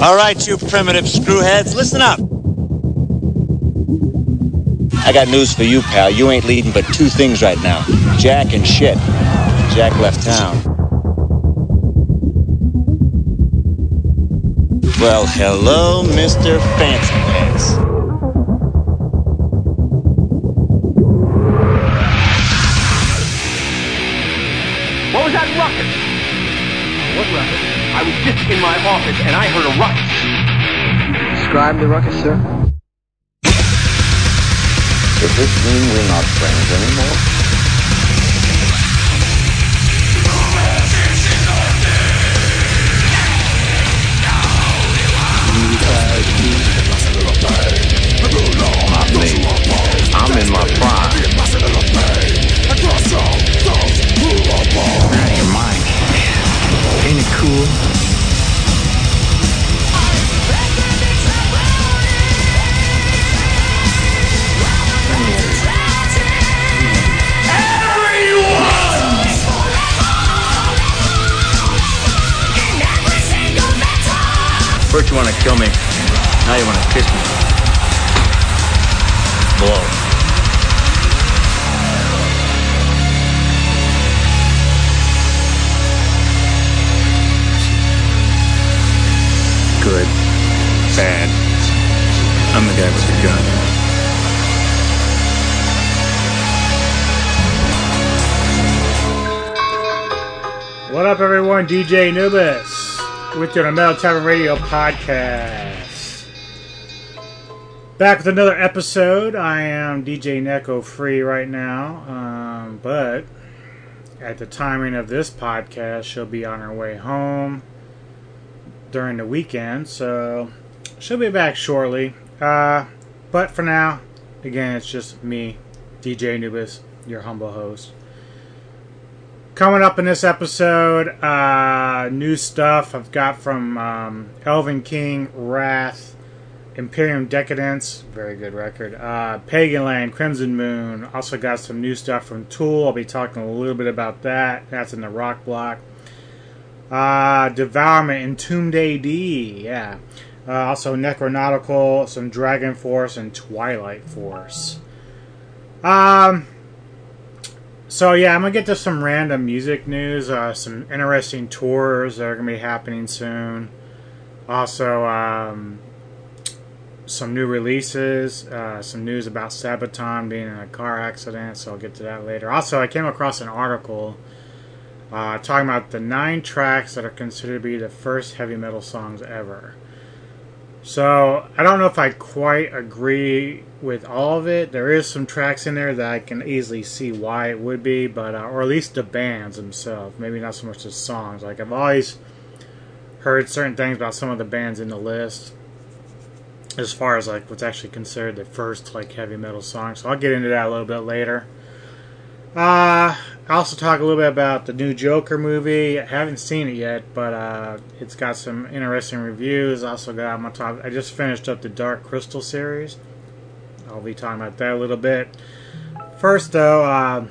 All right, you primitive screwheads, listen up. I got news for you, pal. You ain't leading but two things right now Jack and shit. Jack left town. Well, hello, Mr. Fancy I was just in my office and I heard a ruckus. Describe the ruckus, sir. Does this mean we're not friends anymore? Not me. I'm in my prime. Cool? First you want to kill me, now you want to kiss me. Blow. Good. Bad. I'm the guy with the gun. What up, everyone? DJ Anubis with your Metal Tavern Radio podcast. Back with another episode. I am DJ Neko free right now, um, but at the timing of this podcast, she'll be on her way home during the weekend, so she'll be back shortly. Uh, but for now, again, it's just me, DJ Anubis, your humble host. Coming up in this episode, uh, new stuff I've got from um, Elvenking, Wrath, Imperium Dekadenz, very good record, uh, Paganland, Crimson Moon. Also got some new stuff from Tool. I'll be talking a little bit about that. That's in the rock block. Uh, Devourment, Entombed AD, yeah. Uh, also Necronautical, some DragonForce, and Twilight Force. Um. So yeah, I'm gonna get to some random music news. Uh, some interesting tours that are gonna be happening soon. Also, um, some new releases. Uh, some news about Sabaton being in a car accident. So I'll get to that later. Also, I came across an article uh, talking about the nine tracks that are considered to be the first heavy metal songs ever. So I don't know if I quite agree with all of it. There is some tracks in there that I can easily see why it would be, but uh, or at least the bands themselves. Maybe not so much the songs. Like I've always heard certain things about some of the bands in the list, as far as like what's actually considered the first like heavy metal song. So I'll get into that a little bit later. Uh, I also talk a little bit about the new Joker movie. I haven't seen it yet, but uh, it's got some interesting reviews. Also got I'm gonna talk. I just finished up the Dark Crystal series. I'll be talking about that a little bit. First, though, uh,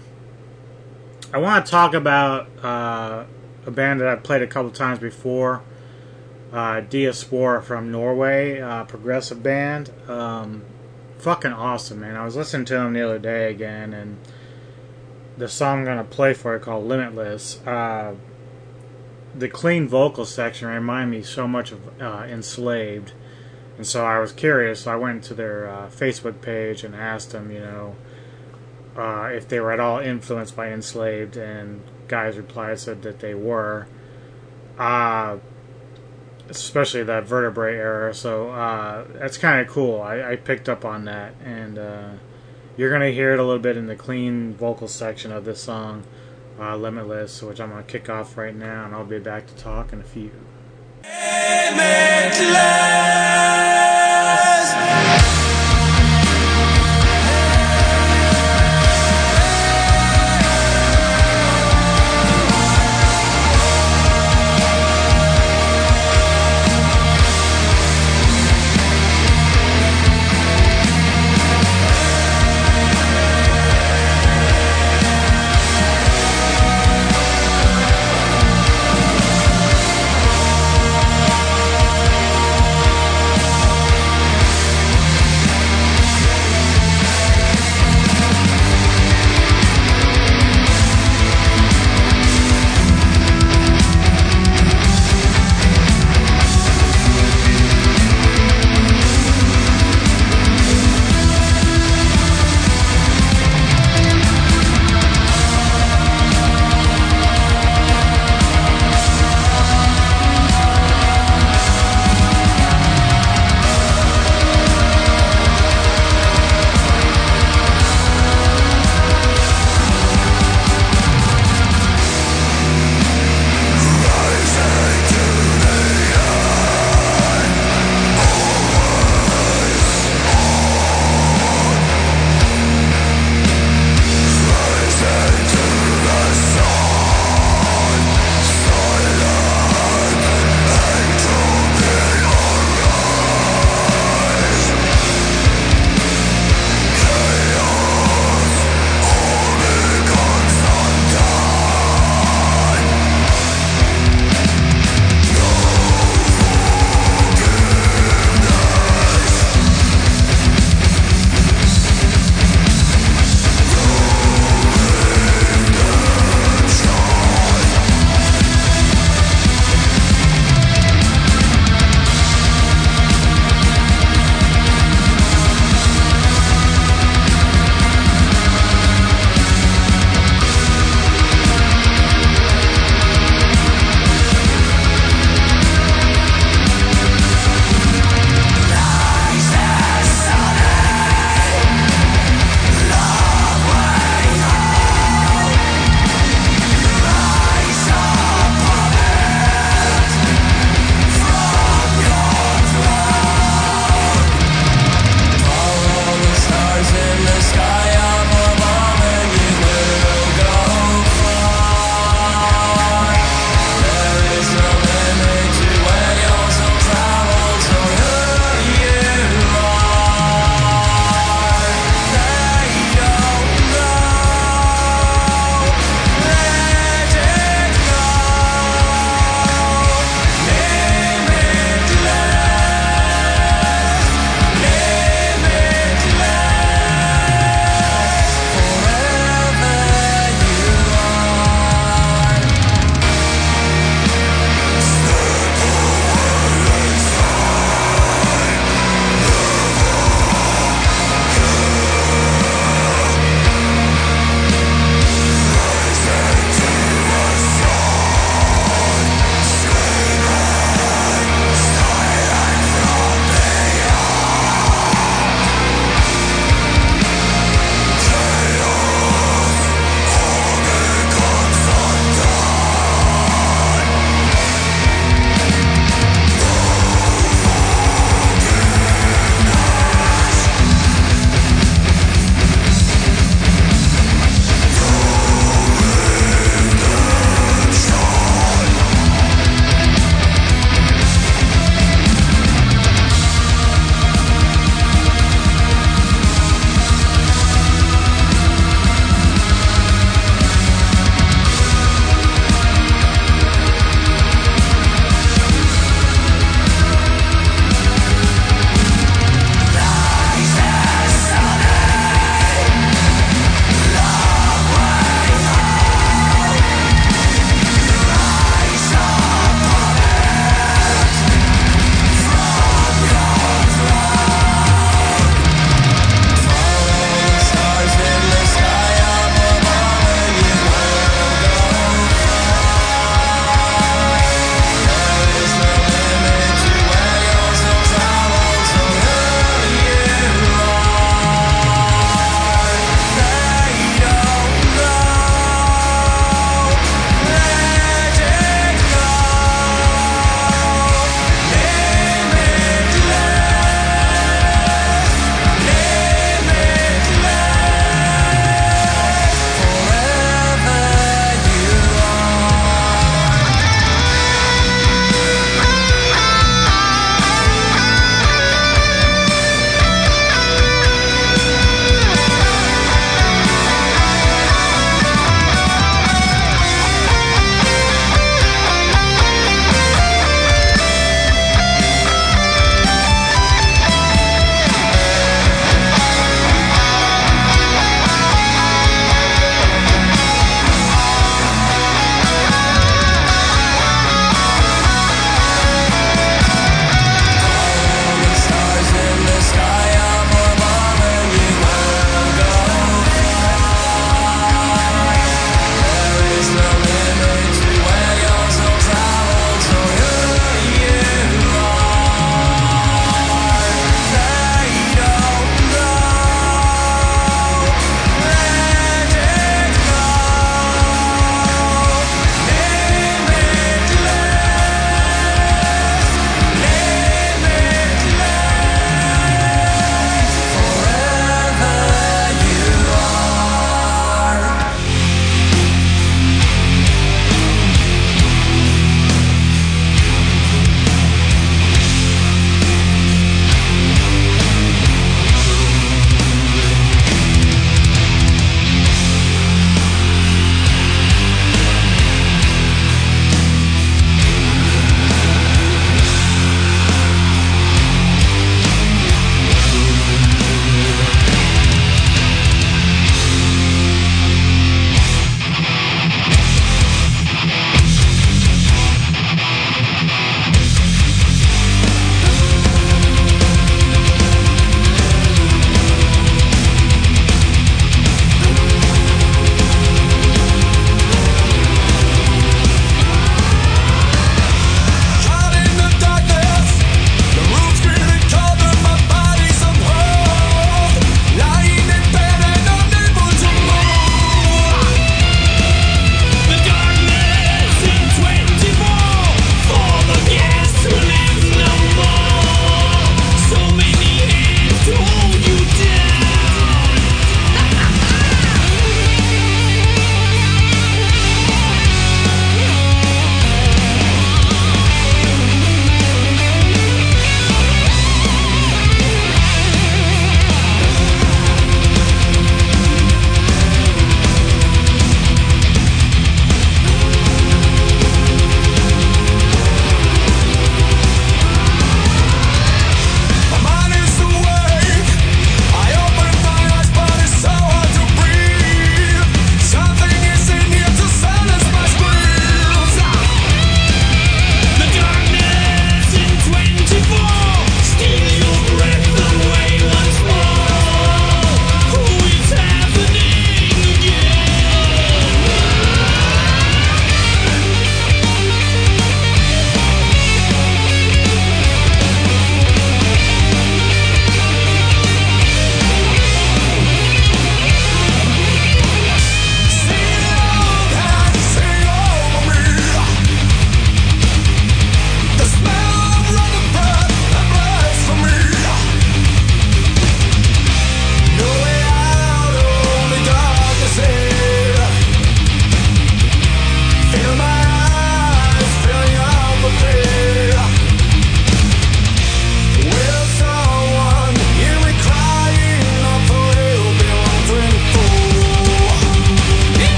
I want to talk about uh, a band that I've played a couple times before. Uh, Diaspora from Norway, uh, progressive band. Um, fucking awesome, man. I was listening to them the other day again, and the song I'm gonna play for it called Limitless. Uh, the clean vocal section reminded me so much of uh, Enslaved, and so I was curious. So I went to their uh, Facebook page and asked them, you know, uh, if they were at all influenced by Enslaved, and guys replied said that they were. Uh, especially that vertebrae era. So uh, that's kind of cool. I, I picked up on that, and you're gonna hear it a little bit in the clean vocal section of this song, uh, "Limitless," which I'm gonna kick off right now, and I'll be back to talk in a few.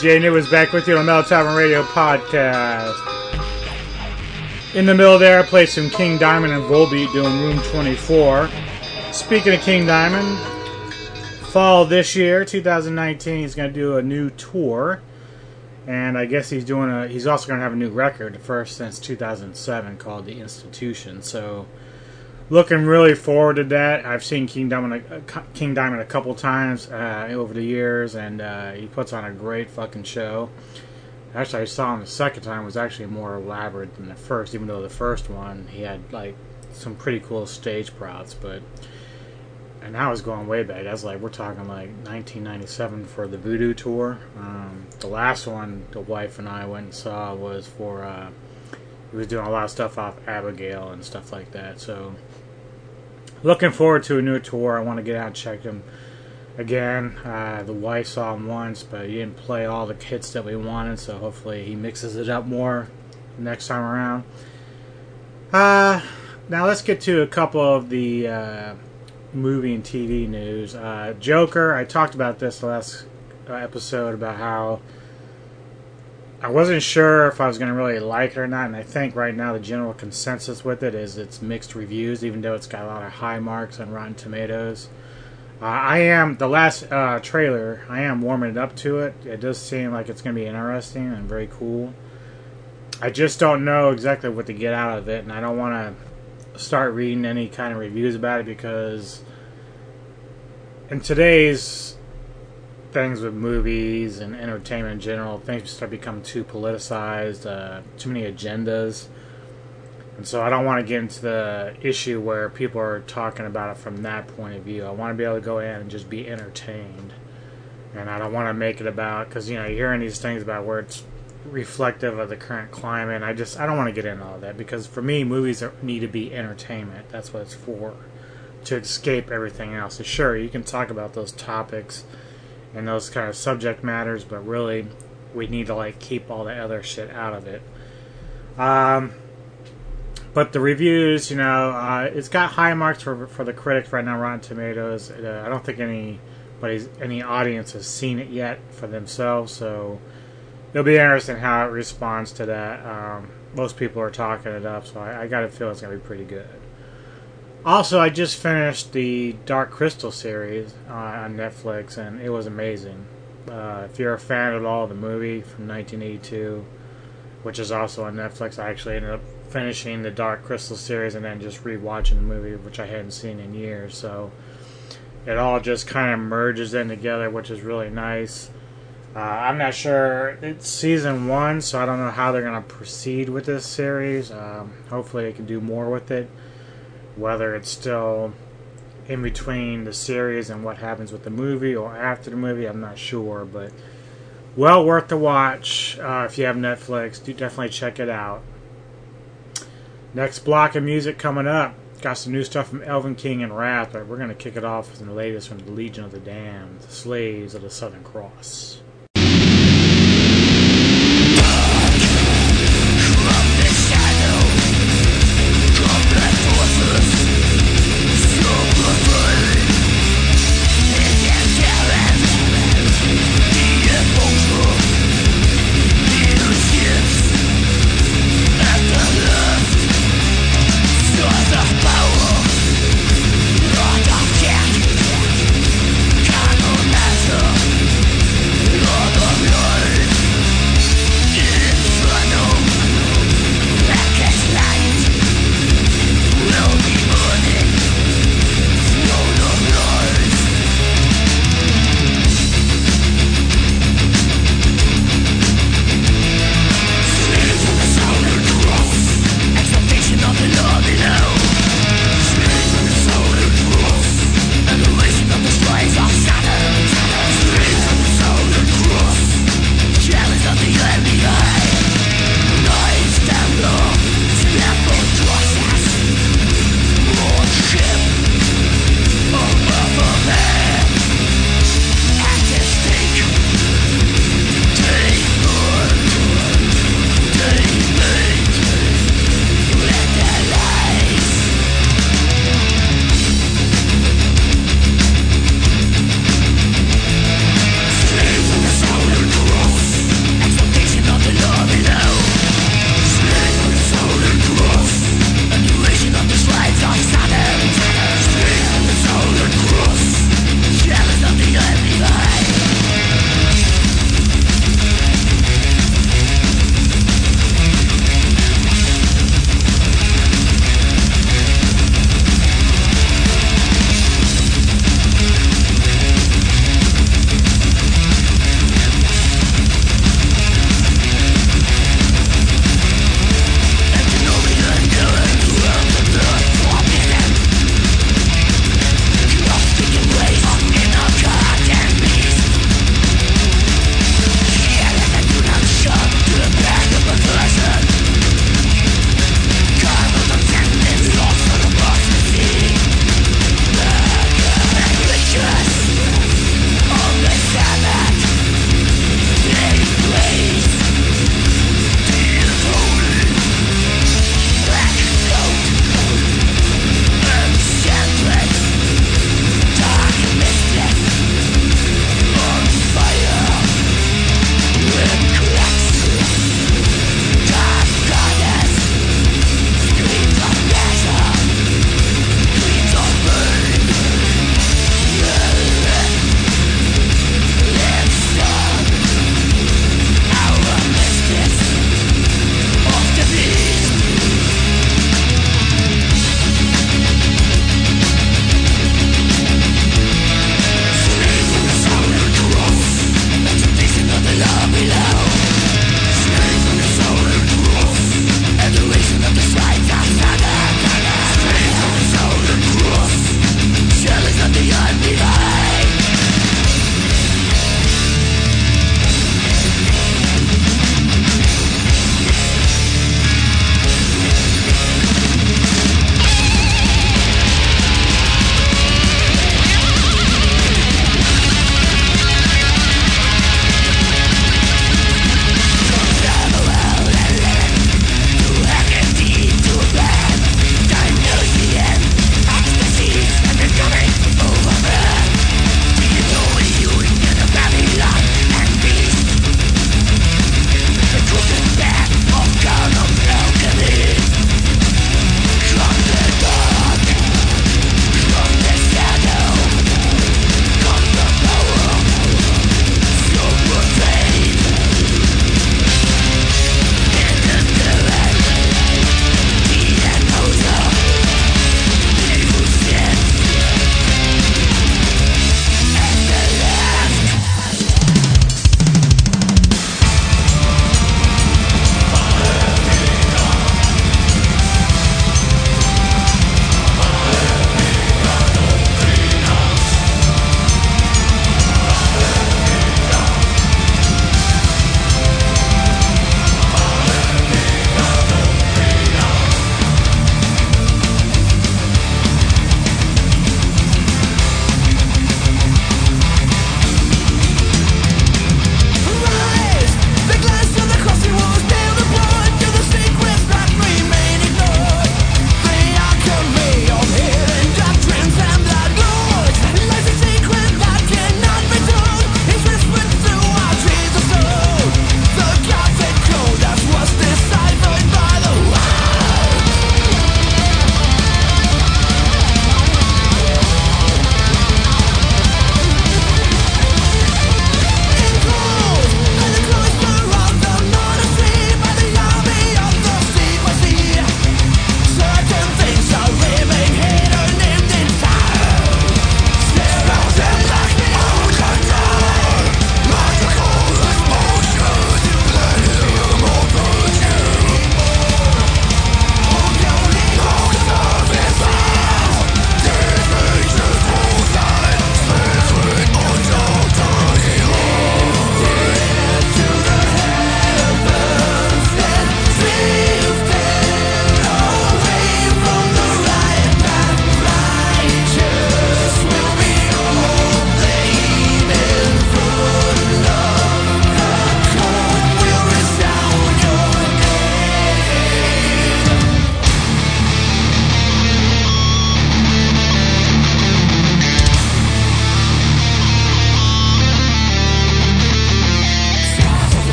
DJ Anubis back with you on Metal Tavern Radio podcast. In the middle there, I played some King Diamond and Volbeat doing Room 24. Speaking of King Diamond, fall this year, 2019, he's going to do a new tour. And I guess he's doing a. He's also going to have a new record, the first since 2007, called The Institution. So, looking really forward to that. I've seen King Diamond, a, King Diamond a couple times uh, over the years, and uh, he puts on a great fucking show. Actually, I saw him the second time was actually more elaborate than the first, even though the first one he had like some pretty cool stage props, but and that was going way back. That's like we're talking like 1997 for the Voodoo tour. Um, the last one the wife and I went and saw was for uh, he was doing a lot of stuff off Abigail and stuff like that. So looking forward to a new tour. I want to get out and check him again. Uh, the wife saw him once, but he didn't play all the hits that we wanted. So hopefully he mixes it up more next time around. Uh, now let's get to a couple of the uh, movie and TV news. Uh, Joker, I talked about this last uh, episode about how I wasn't sure if I was going to really like it or not, and I think right now the general consensus with it is it's mixed reviews, even though it's got a lot of high marks on Rotten Tomatoes. Uh, I am the last uh, trailer. I am warming up to it. It does seem like it's going to be interesting and very cool. I just don't know exactly what to get out of it, and I don't want to start reading any kind of reviews about it because in today's things with movies and entertainment in general, things start becoming too politicized, uh, too many agendas. And so I don't want to get into the issue where people are talking about it from that point of view. I want to be able to go in and just be entertained. And I don't want to make it about, because, you know, you're hearing these things about where it's reflective of the current climate. I just, I don't want to get into all that because for me, movies are, need to be entertainment. That's what it's for. To escape everything else. Sure, you can talk about those topics and those kind of subject matters, but really, we need to like keep all the other shit out of it. Um, but the reviews, you know, uh, it's got high marks for for the critics right now, Rotten Tomatoes. Uh, I don't think anybody's any audience has seen it yet for themselves, so it'll be interesting how it responds to that. Um, most people are talking it up, so I, I got a feel it's gonna be pretty good. Also, I just finished the Dark Crystal series uh, on Netflix, and it was amazing. Uh, if you're a fan at all of the movie from 1982, which is also on Netflix, I actually ended up finishing the Dark Crystal series and then just rewatching the movie, which I hadn't seen in years. So it all just kind of merges in together, which is really nice. Uh, I'm not sure. It's season one, so I don't know how they're going to proceed with this series. Um, hopefully, they can do more with it whether it's still in between the series and what happens with the movie or after the movie, I'm not sure, but well worth the watch. Uh, if you have Netflix, do definitely check it out. Next block of music coming up. Got some new stuff from Elvenking and Wrath, but we're going to kick it off with the latest from the Legion of the Damned, the Slaves of the Southern Cross.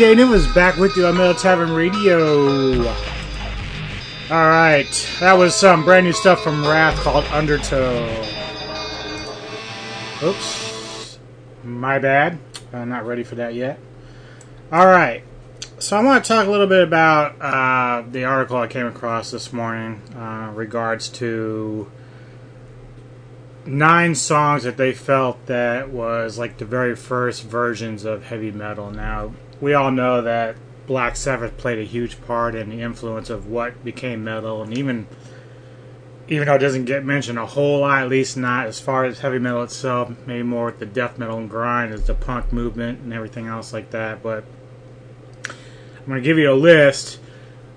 DJ New is back with you on Metal Tavern Radio. All right, that was some brand new stuff from Wrvth called Undertow. Oops, my bad. I'm not ready for that yet. All right, so I want to talk a little bit about uh, the article I came across this morning, uh, regards to nine songs that they felt that was like the very first versions of heavy metal. Now, we all know that Black Sabbath played a huge part in the influence of what became metal, and even even though it doesn't get mentioned a whole lot, at least not as far as heavy metal itself, maybe more with the death metal and grind as the punk movement and everything else like that. But I'm going to give you a list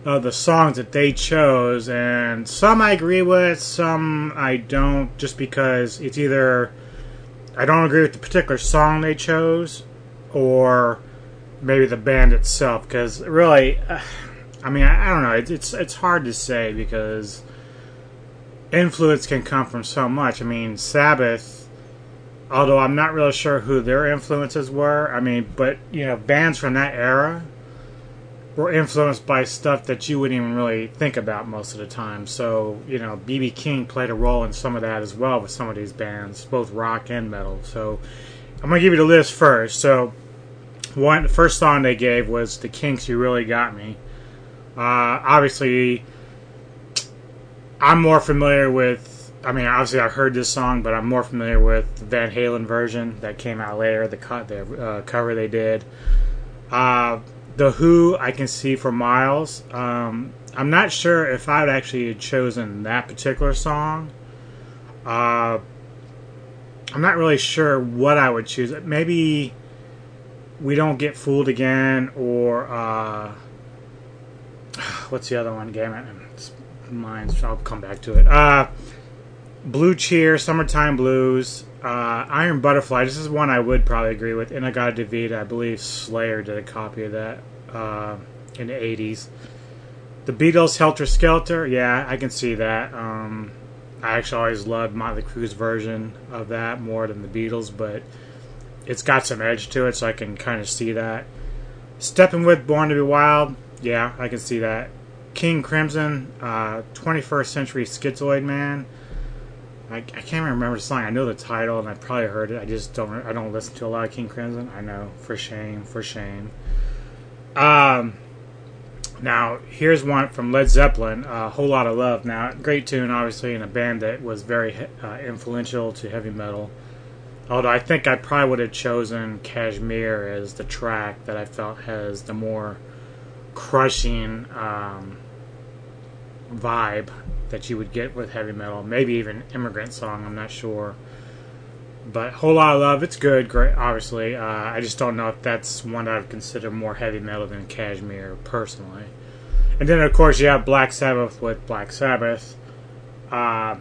of the songs that they chose, and some I agree with, some I don't, just because it's either I don't agree with the particular song they chose, or maybe the band itself. Because really, uh, I mean, I, I don't know. It's, it's it's hard to say because influence can come from so much. I mean, Sabbath. Although I'm not really sure who their influences were, I mean, but you know, bands from that era were influenced by stuff that you wouldn't even really think about most of the time. So, you know, BB King played a role in some of that as well with some of these bands, both rock and metal. So, I'm going to give you the list first. So, one the first song they gave was The Kinks You Really Got Me. Uh, obviously, I'm more familiar with I mean, obviously, I heard this song, but I'm more familiar with the Van Halen version that came out later, the cut, the uh, cover they did. Uh, the Who I can see for miles. Um, I'm not sure if I'd actually chosen that particular song. Uh, I'm not really sure what I would choose. Maybe we don't get fooled again, or uh, what's the other one? Damn mine's. I'll come back to it. Uh, Blue Cheer, Summertime Blues, uh, Iron Butterfly. This is one I would probably agree with. In-A-Gadda-Da-Vida. I believe Slayer did a copy of that uh, in the 80s. The Beatles, Helter Skelter. Yeah, I can see that. Um, I actually always loved Motley Crue's version of that more than the Beatles, but it's got some edge to it, so I can kind of see that. Steppenwolf Born to Be Wild. Yeah, I can see that. King Crimson, uh, 21st Century Schizoid Man. I, I can't remember the song. I know the title, and I probably heard it. I just don't. I don't listen to a lot of King Crimson. I know for shame, for shame. Um, now here's one from Led Zeppelin, a uh, whole lot of love. Now, great tune, obviously, in a band that was very uh, influential to heavy metal. Although I think I probably would have chosen Kashmir as the track that I felt has the more crushing um, vibe that you would get with heavy metal. Maybe even Immigrant Song, I'm not sure. But Whole Lot of Love, it's good, great, obviously. Uh, I just don't know if that's one I would consider more heavy metal than Kashmir, personally. And then, of course, you have Black Sabbath with Black Sabbath. Uh,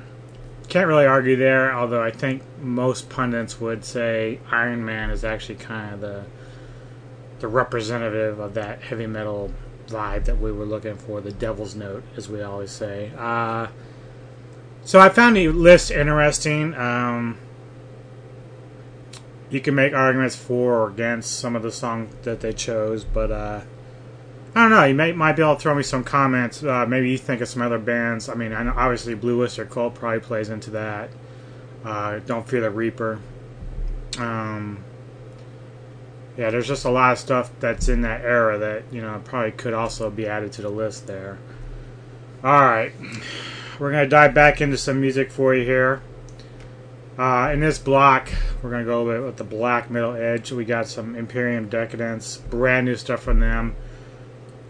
can't really argue there, although I think most pundits would say Iron Man is actually kind of the the representative of that heavy metal vibe that we were looking for, the devil's note, as we always say. Uh, so I found the list interesting. Um, you can make arguments for or against some of the songs that they chose, but uh, I don't know. You may, might be able to throw me some comments. Uh, maybe you think of some other bands. I mean, I know obviously Blue Oyster Cult probably plays into that. Uh, Don't Fear the Reaper. Um, yeah, there's just a lot of stuff that's in that era that you know probably could also be added to the list there. All right, we're gonna dive back into some music for you here. Uh, in this block, we're gonna go a bit with the black metal edge. We got some Imperium Dekadenz, brand new stuff from them.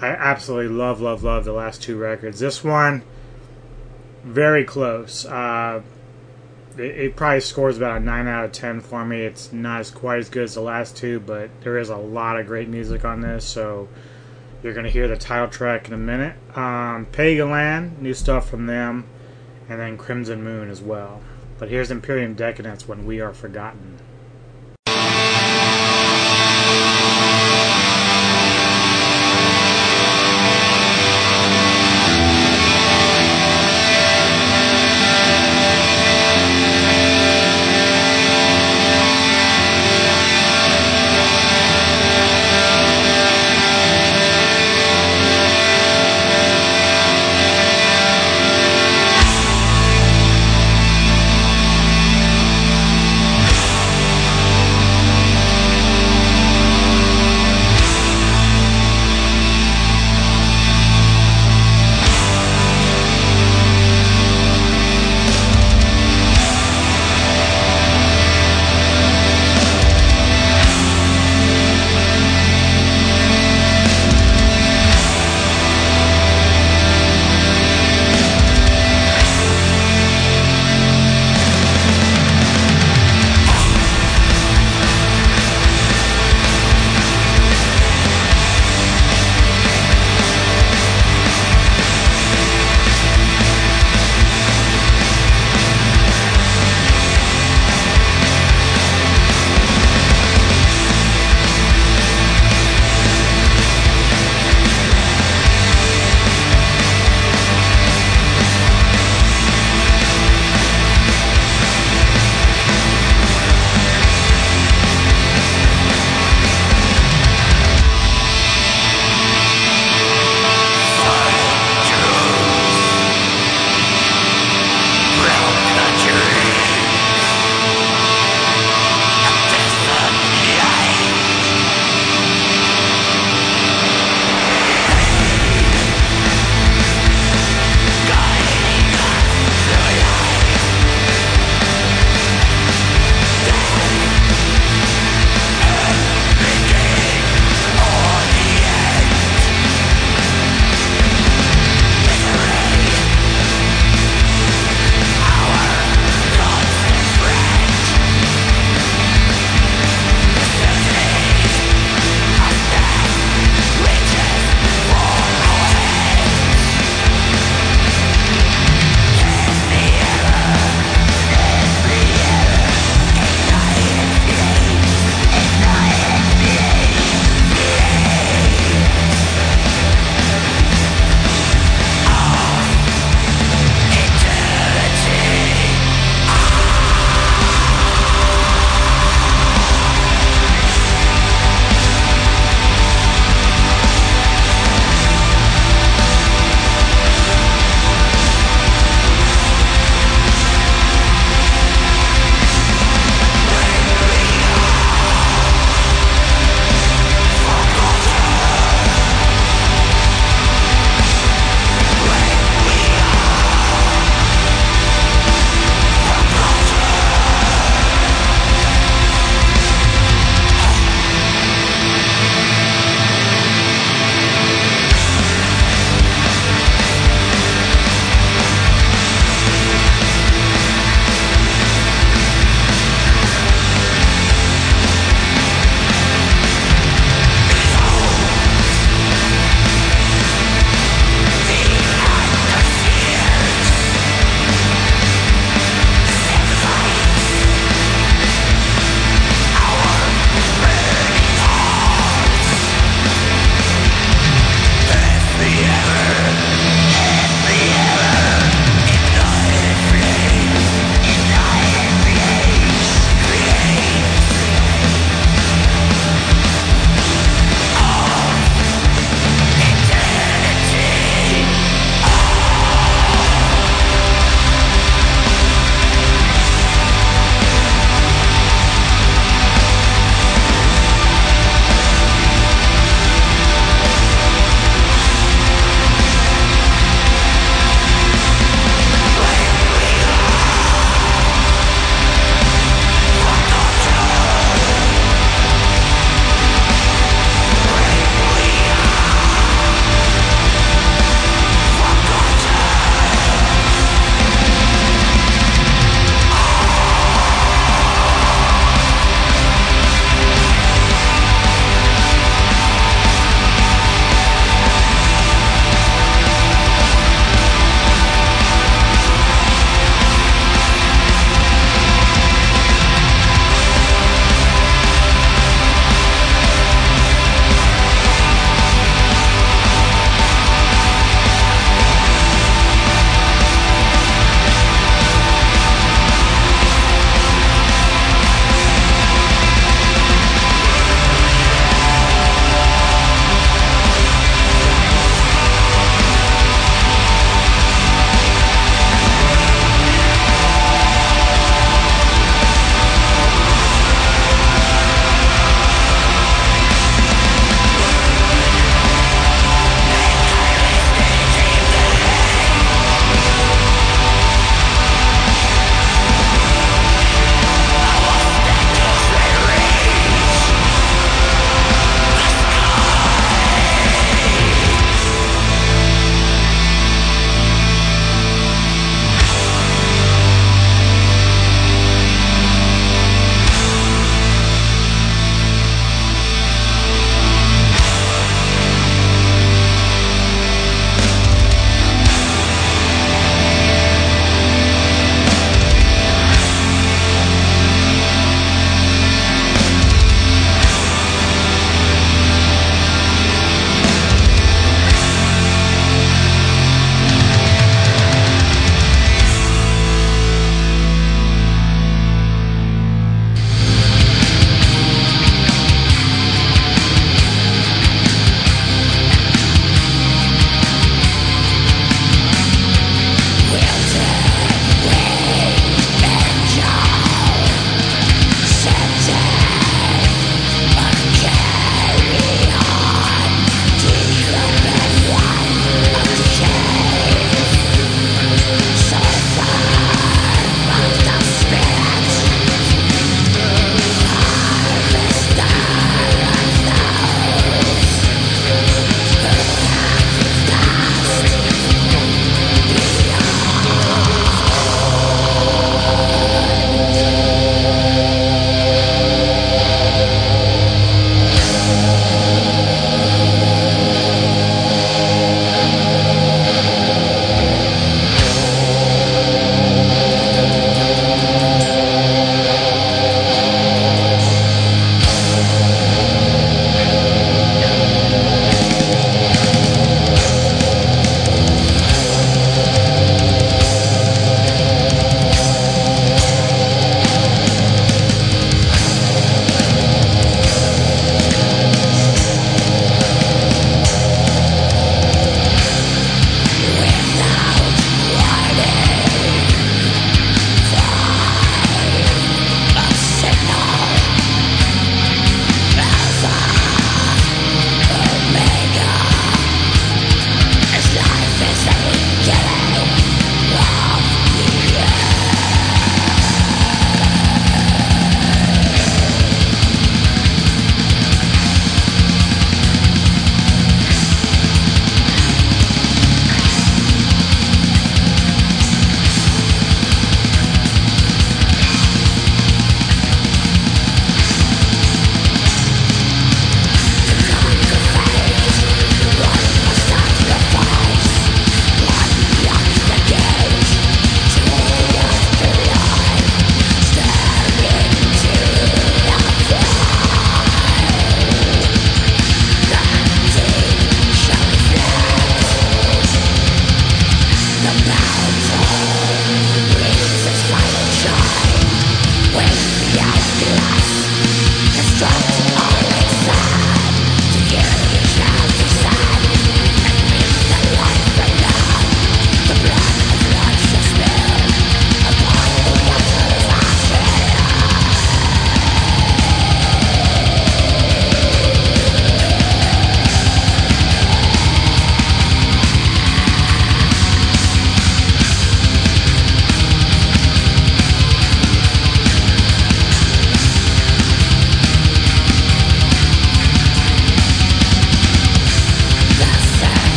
I absolutely love, love, love the last two records. This one, very close. Uh, it, it, probably scores about a 9 out of 10 for me. It's not as quite as good as the last two, but there is a lot of great music on this, so you're going to hear the title track in a minute. Um, Paganland, new stuff from them, and then Crimson Moon as well. But here's Imperium Dekadenz when we are forgotten.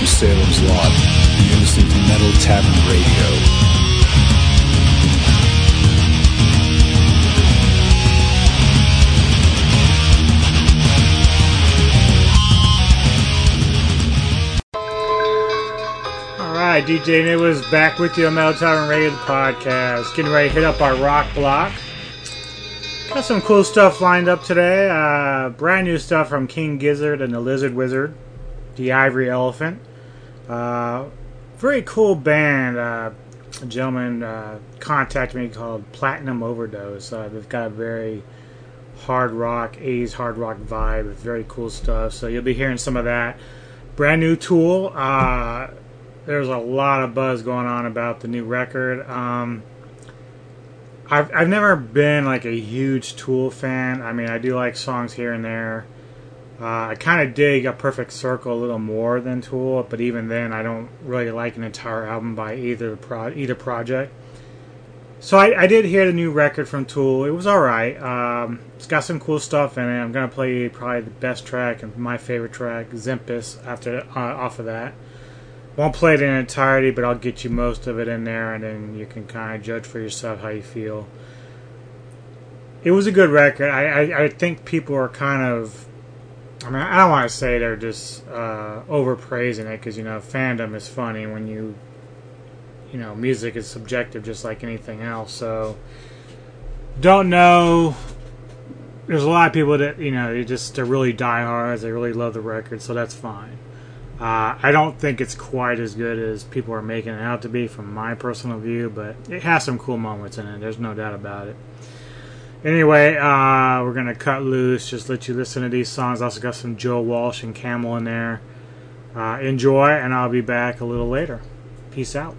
From Salem's Lot. You're listening to Metal Tavern Radio. All right, DJ Anubis back with you on Metal Tavern Radio the podcast. Getting ready to hit up our rock block. Got some cool stuff lined up today. Uh, brand new stuff from King Gizzard and the Lizard Wizard, the Ivory Elephant. Uh, very cool band. Uh, a gentleman uh, contacted me called Platinum Overdose. Uh, they've got a very hard rock, 80s hard rock vibe. with Very cool stuff. So you'll be hearing some of that. Brand new Tool. Uh, there's a lot of buzz going on about the new record. Um, I've I've never been like a huge Tool fan. I mean, I do like songs here and there. Uh, I kind of dig a Perfect Circle a little more than Tool, but even then, I don't really like an entire album by either pro- either project. So I, I did hear the new record from Tool. It was all right. Um, it's got some cool stuff in it. I'm gonna play probably the best track and my favorite track, Zimpus, after uh, off of that. Won't play it in entirety, but I'll get you most of it in there, and then you can kind of judge for yourself how you feel. It was a good record. I, I, I think people are kind of. I mean, I don't want to say they're just uh, overpraising it because you know fandom is funny when you, you know, music is subjective just like anything else. So, don't know. There's a lot of people that you know they just they're really diehards. They really love the record, so that's fine. Uh, I don't think it's quite as good as people are making it out to be from my personal view, but it has some cool moments in it. There's no doubt about it. Anyway, uh, we're to cut loose, just let you listen to these songs. Also got some Joe Walsh and Camel in there. Uh, enjoy, and I'll be back a little later. Peace out.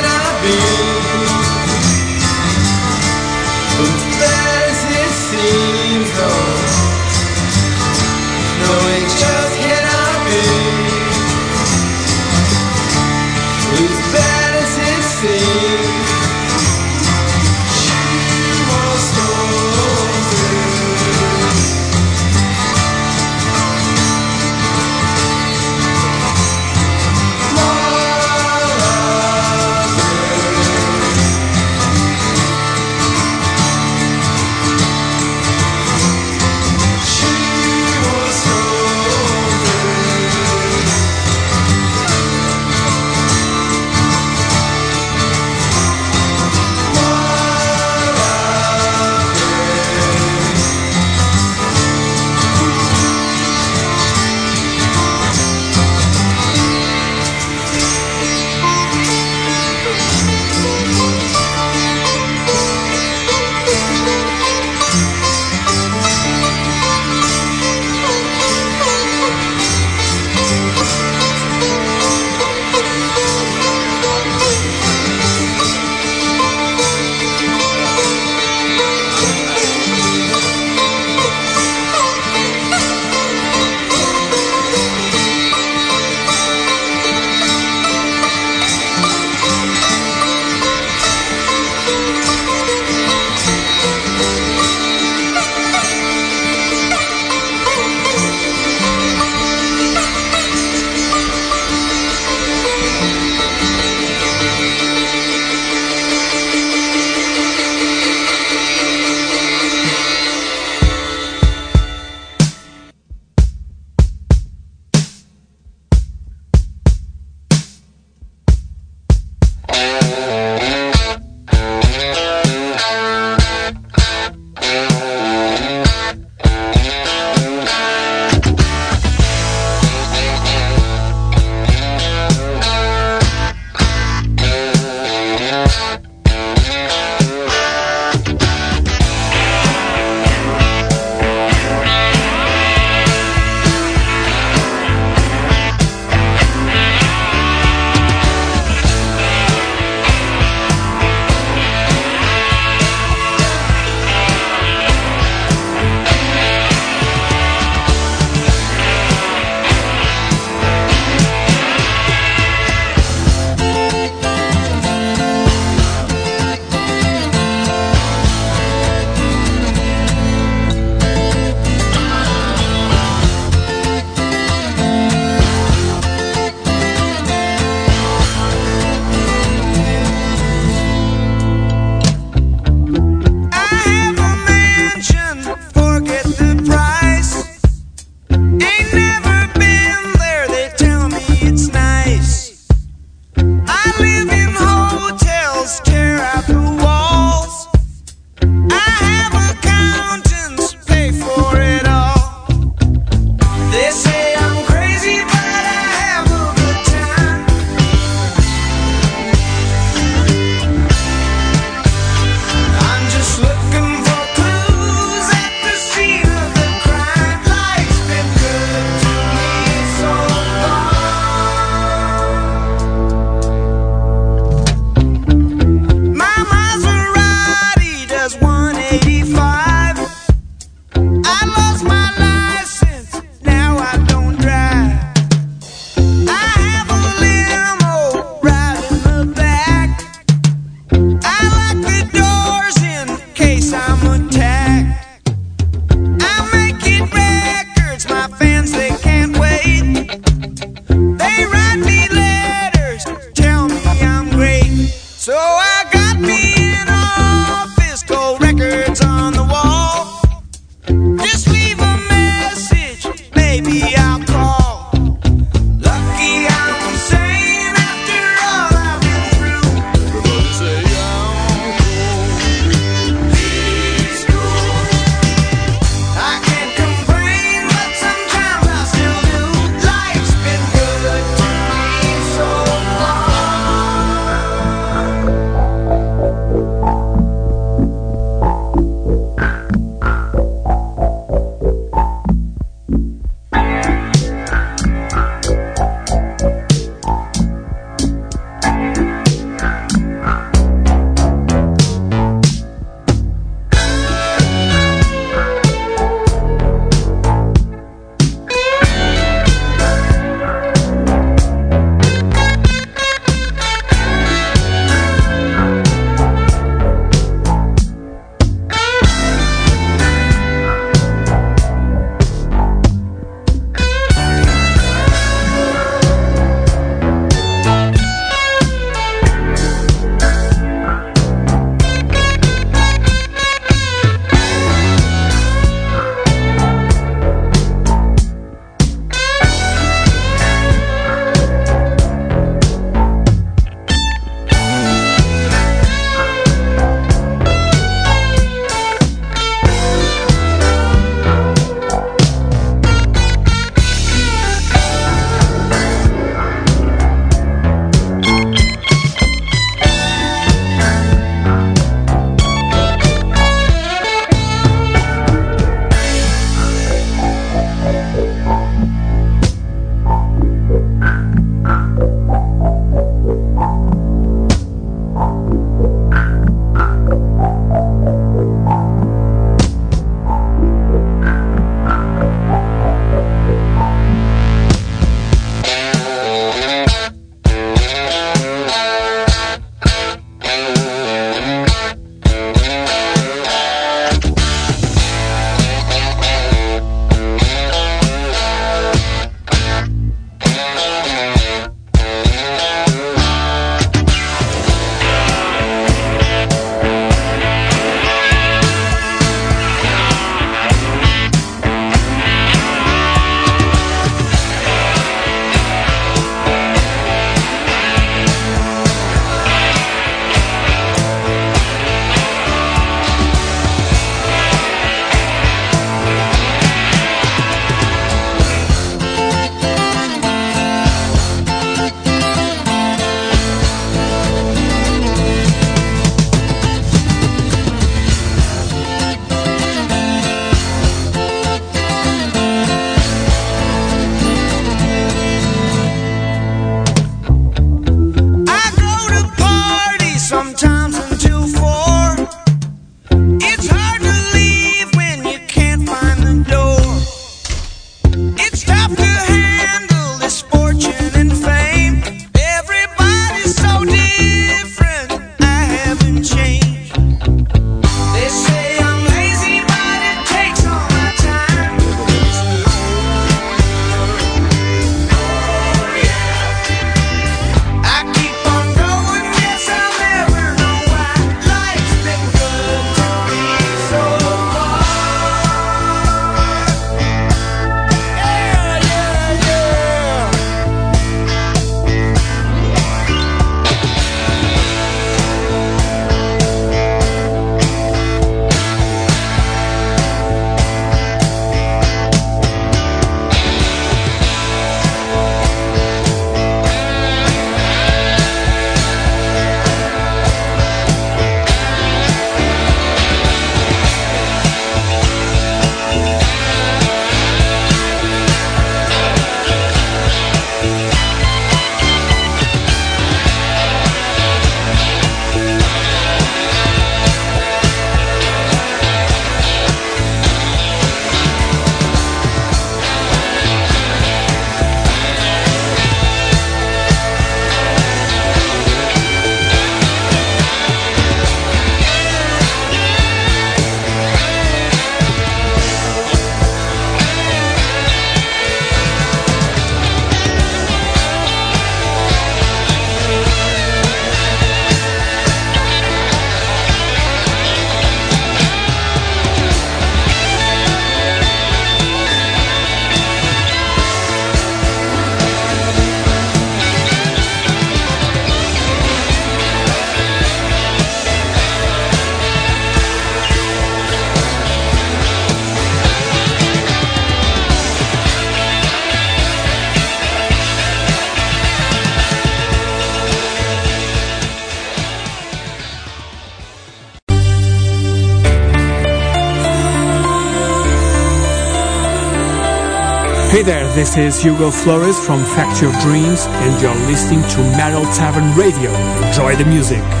This is Hugo Flores from Factory of Dreams, and you're listening to Metal Tavern Radio. Enjoy the music.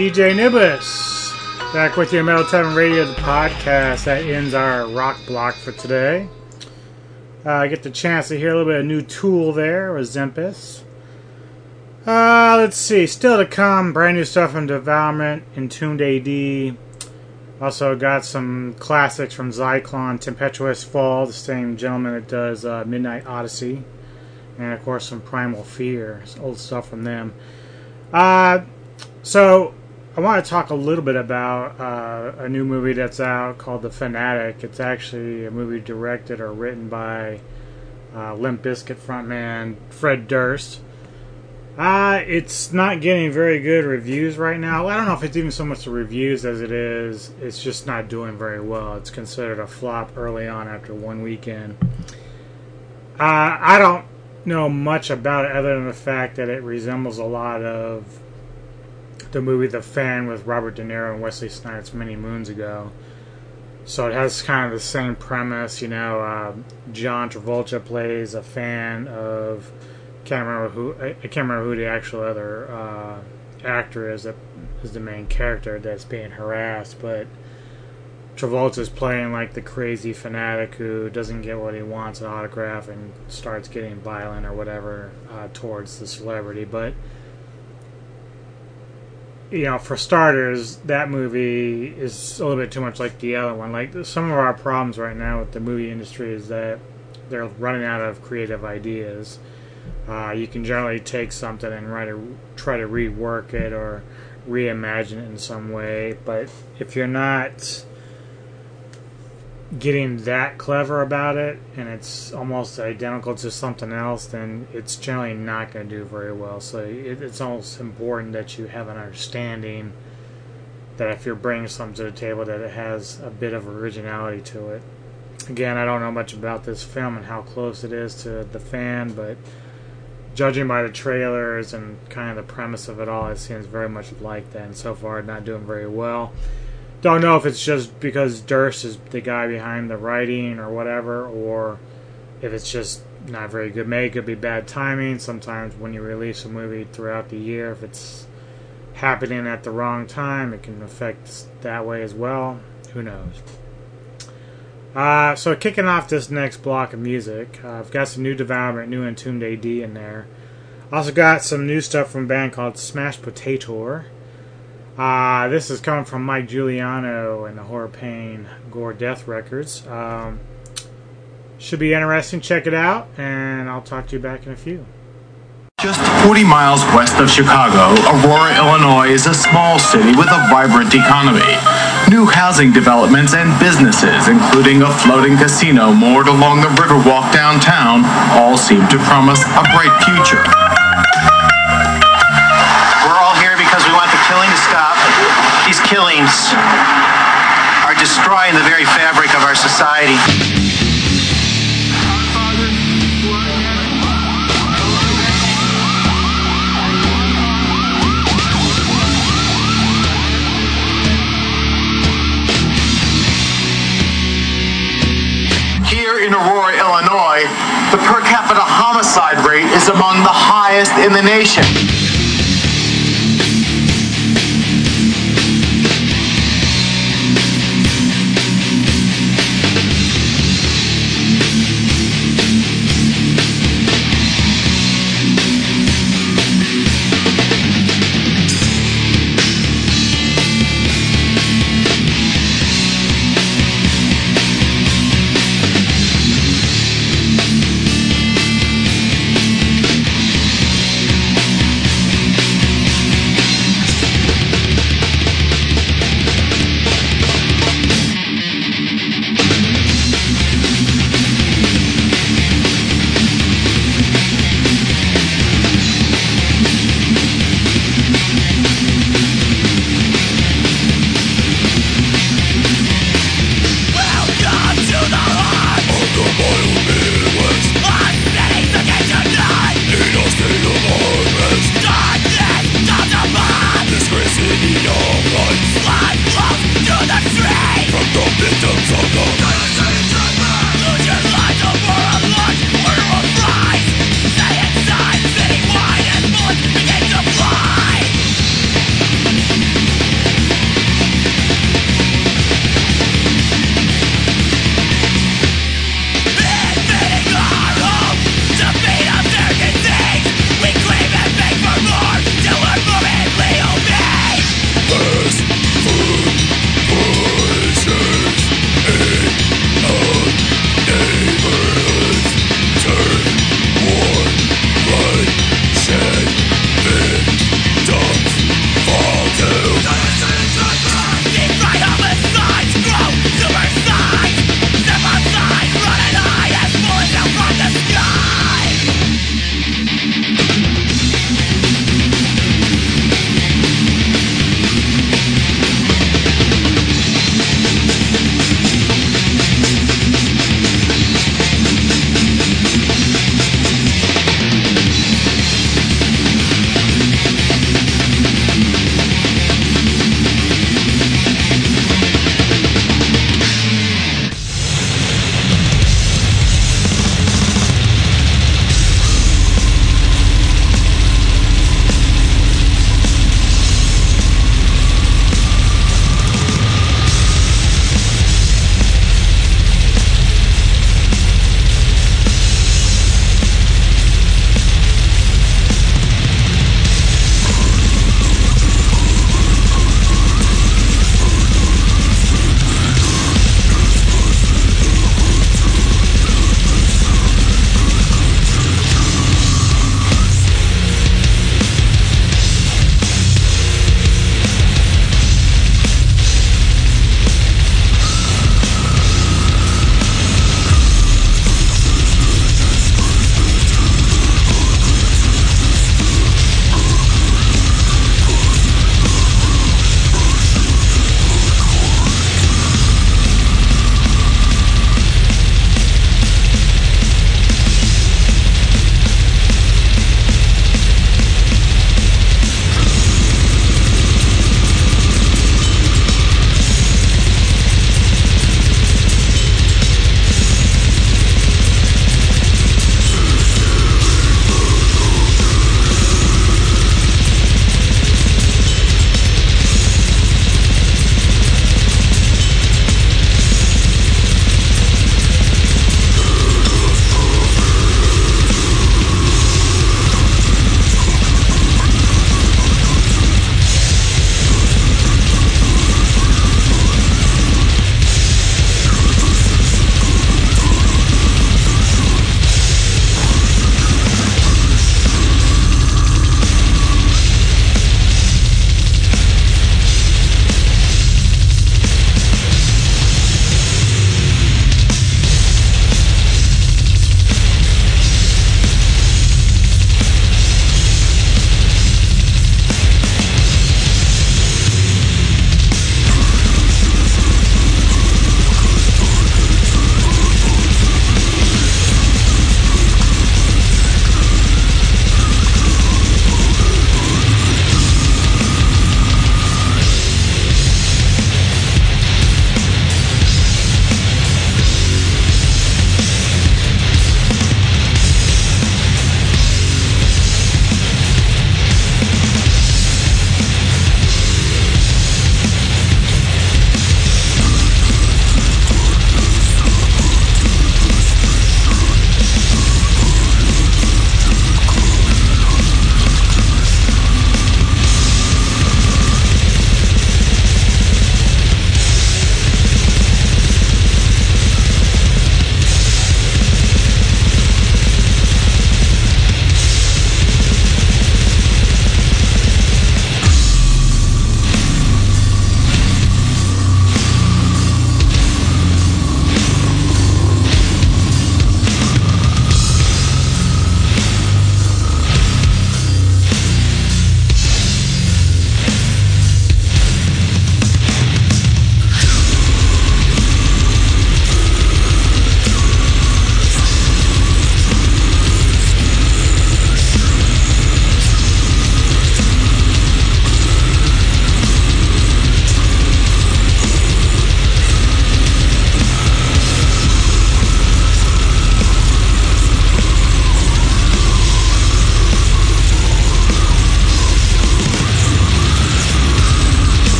DJ Anubis, back with you, Metal Tavern Radio, the podcast. That ends our rock block for today. Uh, I get the chance to hear a little bit of new Tool there with Zempus. Uh, let's see, still to come, brand new stuff from Devourment, Entombed AD. Also got some classics from Zyklon, Tempestuous Fall, the same gentleman that does uh, Midnight Odyssey, and of course some Primal Fear, old stuff from them. Uh, so I want to talk a little bit about uh, a new movie that's out called The Fanatic. It's actually a movie directed or written by uh, Limp Bizkit frontman Fred Durst. Uh, it's not getting very good reviews right now. I don't know if it's even so much the reviews as it is. It's just not doing very well. It's considered a flop early on after one weekend. Uh, I don't know much about it other than the fact that it resembles a lot of the movie The Fan with Robert De Niro and Wesley Snipes many moons ago. So it has kind of the same premise, you know. Uh, John Travolta plays a fan of can't remember who I can't remember who the actual other uh, actor is that is the main character that's being harassed, but Travolta's playing like the crazy fanatic who doesn't get what he wants an autograph and starts getting violent or whatever uh, towards the celebrity, but you know, for starters, that movie is a little bit too much like the other one. Like some of our problems right now with the movie industry is that they're running out of creative ideas. Uh, you can generally take something and try to try to rework it or reimagine it in some way, but if you're not getting that clever about it and it's almost identical to something else, then it's generally not going to do very well. So it, it's almost important that you have an understanding that if you're bringing something to the table, that it has a bit of originality to it. Again, I don't know much about this film and how close it is to the fan, but judging by the trailers and kind of the premise of it all, it seems very much like that. And so far, not doing very well don't know if it's just because Durst is the guy behind the writing or whatever, or if it's just not very good made. It could be bad timing. Sometimes when you release a movie throughout the year, if it's happening at the wrong time, it can affect that way as well. Who knows? Uh, so kicking off this next block of music, uh, I've got some new Devourment, new Entombed AD in there. Also got some new stuff from a band called Smash Potater. Uh, this is coming from Mike Juliano and the Horror Pain Gore Death Records. Um, should be interesting. Check it out, and I'll talk to you back in a few. Just 40 miles west of Chicago, Aurora, Illinois is a small city with a vibrant economy. New housing developments and businesses, including a floating casino moored along the Riverwalk downtown, all seem to promise a bright future. Killings are destroying the very fabric of our society. Here in Aurora, Illinois, the per capita homicide rate is among the highest in the nation.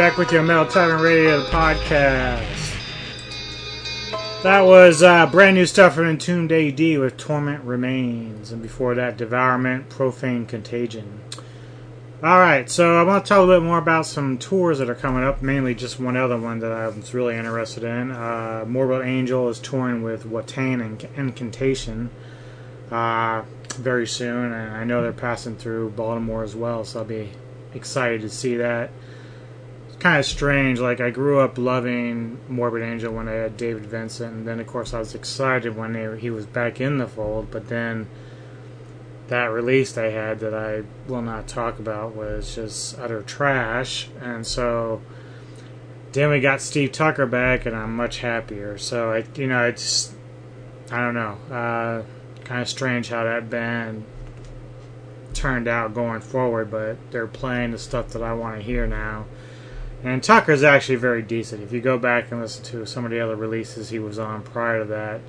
Back with your Metal Tavern Radio podcast. That was uh, brand new stuff from Entombed AD with Torment Remains, and before that, Devourment, Profane Contagion. Alright, so I want to talk a little bit more about some tours that are coming up, mainly just one other one that I was really interested in. Uh, Morbid Angel is touring with Watain and Incantation uh, very soon, and I know they're passing through Baltimore as well, so I'll be excited to see that. Kind of strange. Like I grew up loving Morbid Angel when I had David Vincent, and then of course I was excited when they, he was back in the fold. But then that release they had that I will not talk about was just utter trash, and so then we got Steve Tucker back, and I'm much happier. So I, you know, it's I don't know, uh, kind of strange how that band turned out going forward, but they're playing the stuff that I want to hear now. And Tucker's actually very decent. If you go back and listen to some of the other releases he was on prior to that,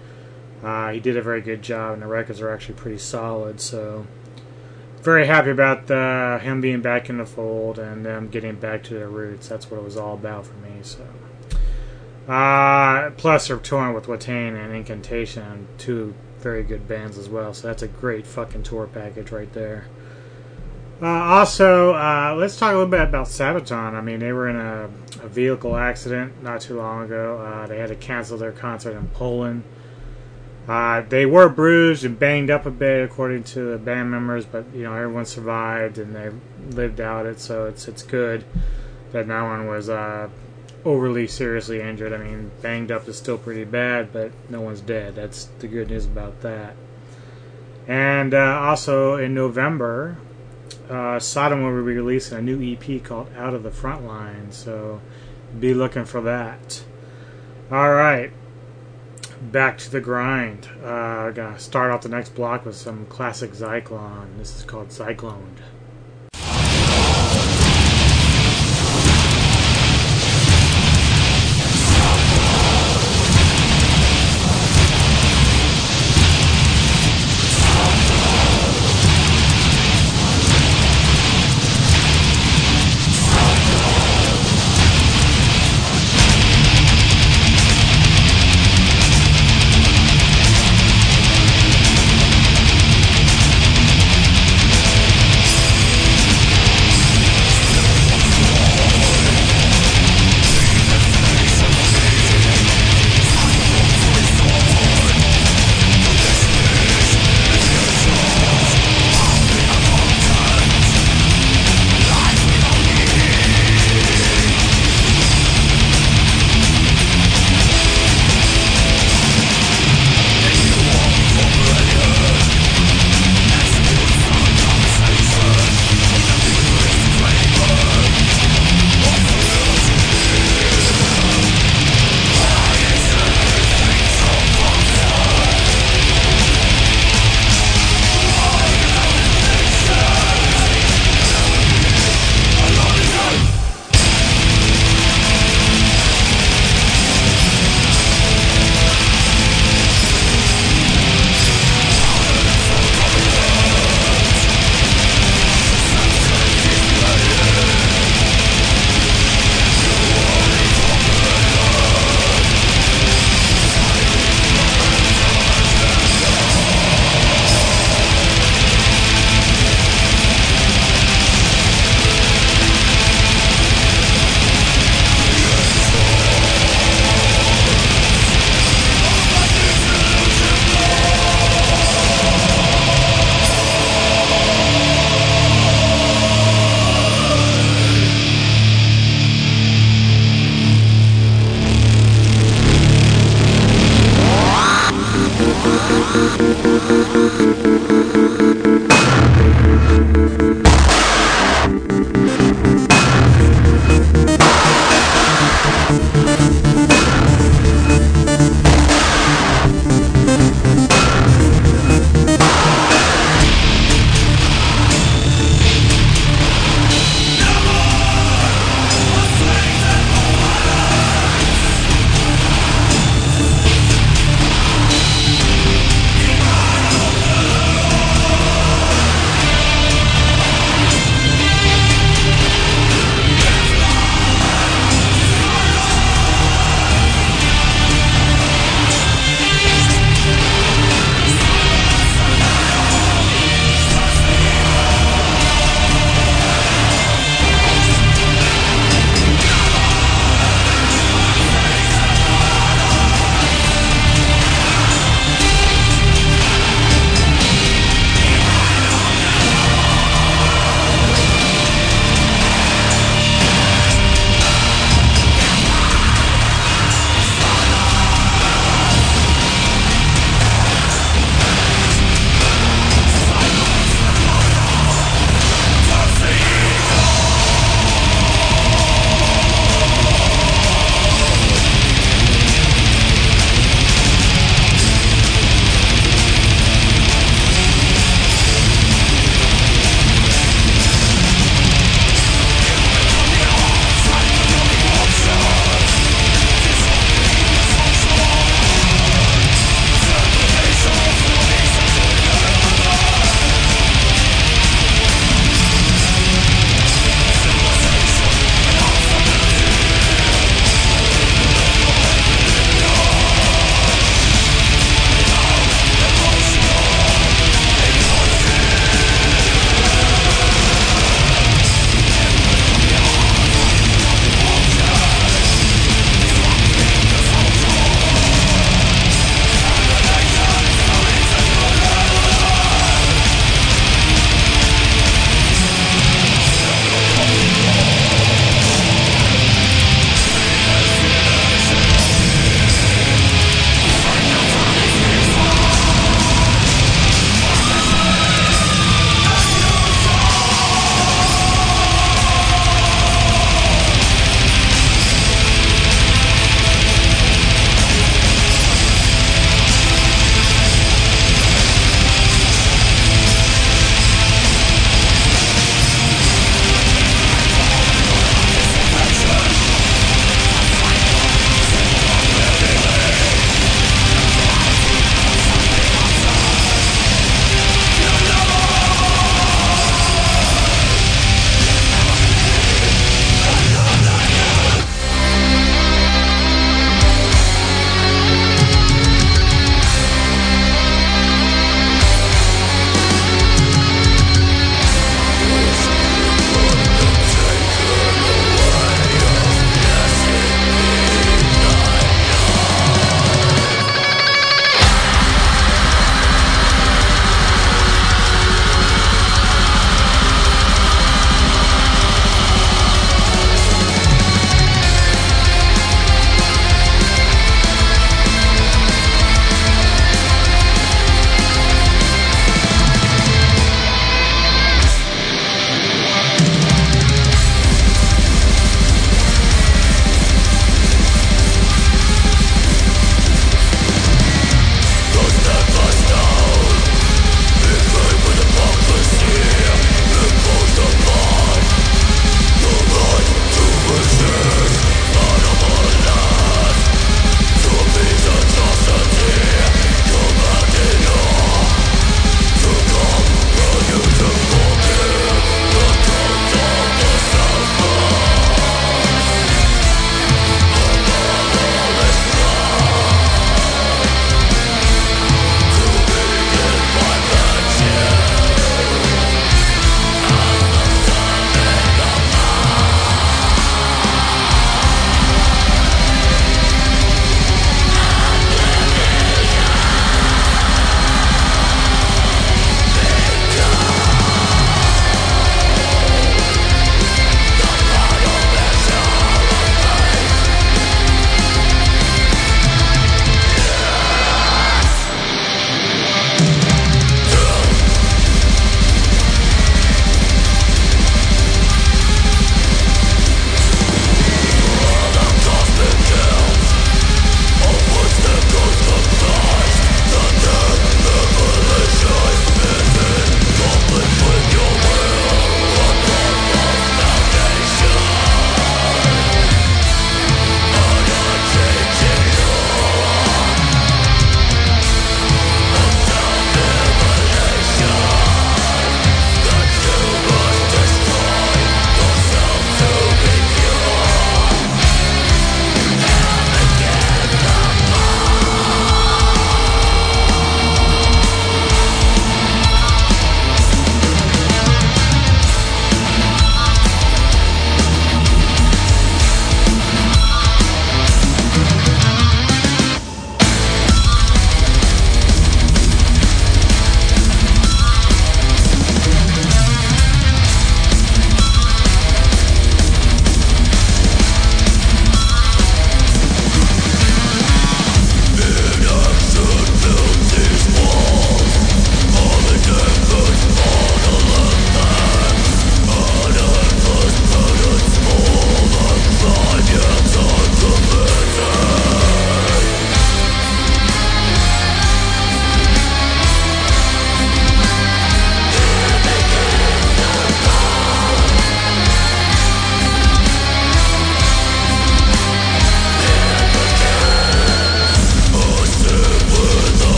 uh, he did a very good job, and the records are actually pretty solid. So, very happy about the, him being back in the fold and them getting back to their roots. That's what it was all about for me. So, uh, plus they're touring with Watain and Incantation, two very good bands as well. So that's a great fucking tour package right there. Uh, also, uh, let's talk a little bit about Sabaton. I mean, they were in a, a vehicle accident not too long ago. Uh, they had to cancel their concert in Poland. Uh, they were bruised and banged up a bit, according to the band members, but you know everyone survived and they lived out it, so it's it's good that no one was uh, overly seriously injured. I mean, banged up is still pretty bad, but no one's dead. That's the good news about that. And uh, also in November, uh, Sodom will be releasing a new EP called Out of the Front Line, so be looking for that. All right, back to the grind. Uh, gonna start off the next block with some classic Zyklon. This is called Zycloned.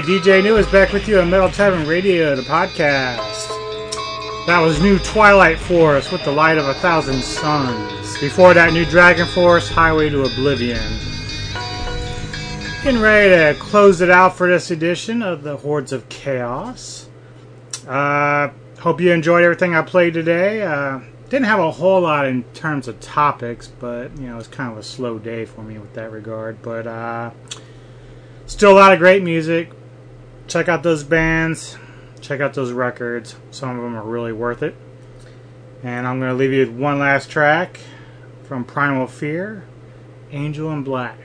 Right, DJ Anubis back with you on Metal Tavern Radio, the podcast. That was new Twilight Force with the light of a thousand suns. Before that, new DragonForce, Highway to Oblivion. Getting ready to close it out for this edition of the Hordes of Chaos. Uh, hope you enjoyed everything I played today. Uh, didn't have a whole lot in terms of topics, but you know it's kind of a slow day for me with that regard. But uh, still a lot of great music. Check out those bands. Check out those records. Some of them are really worth it. And I'm going to leave you with one last track from Primal Fear, Angel in Black.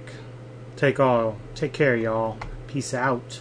Take all. Take care, y'all. Peace out.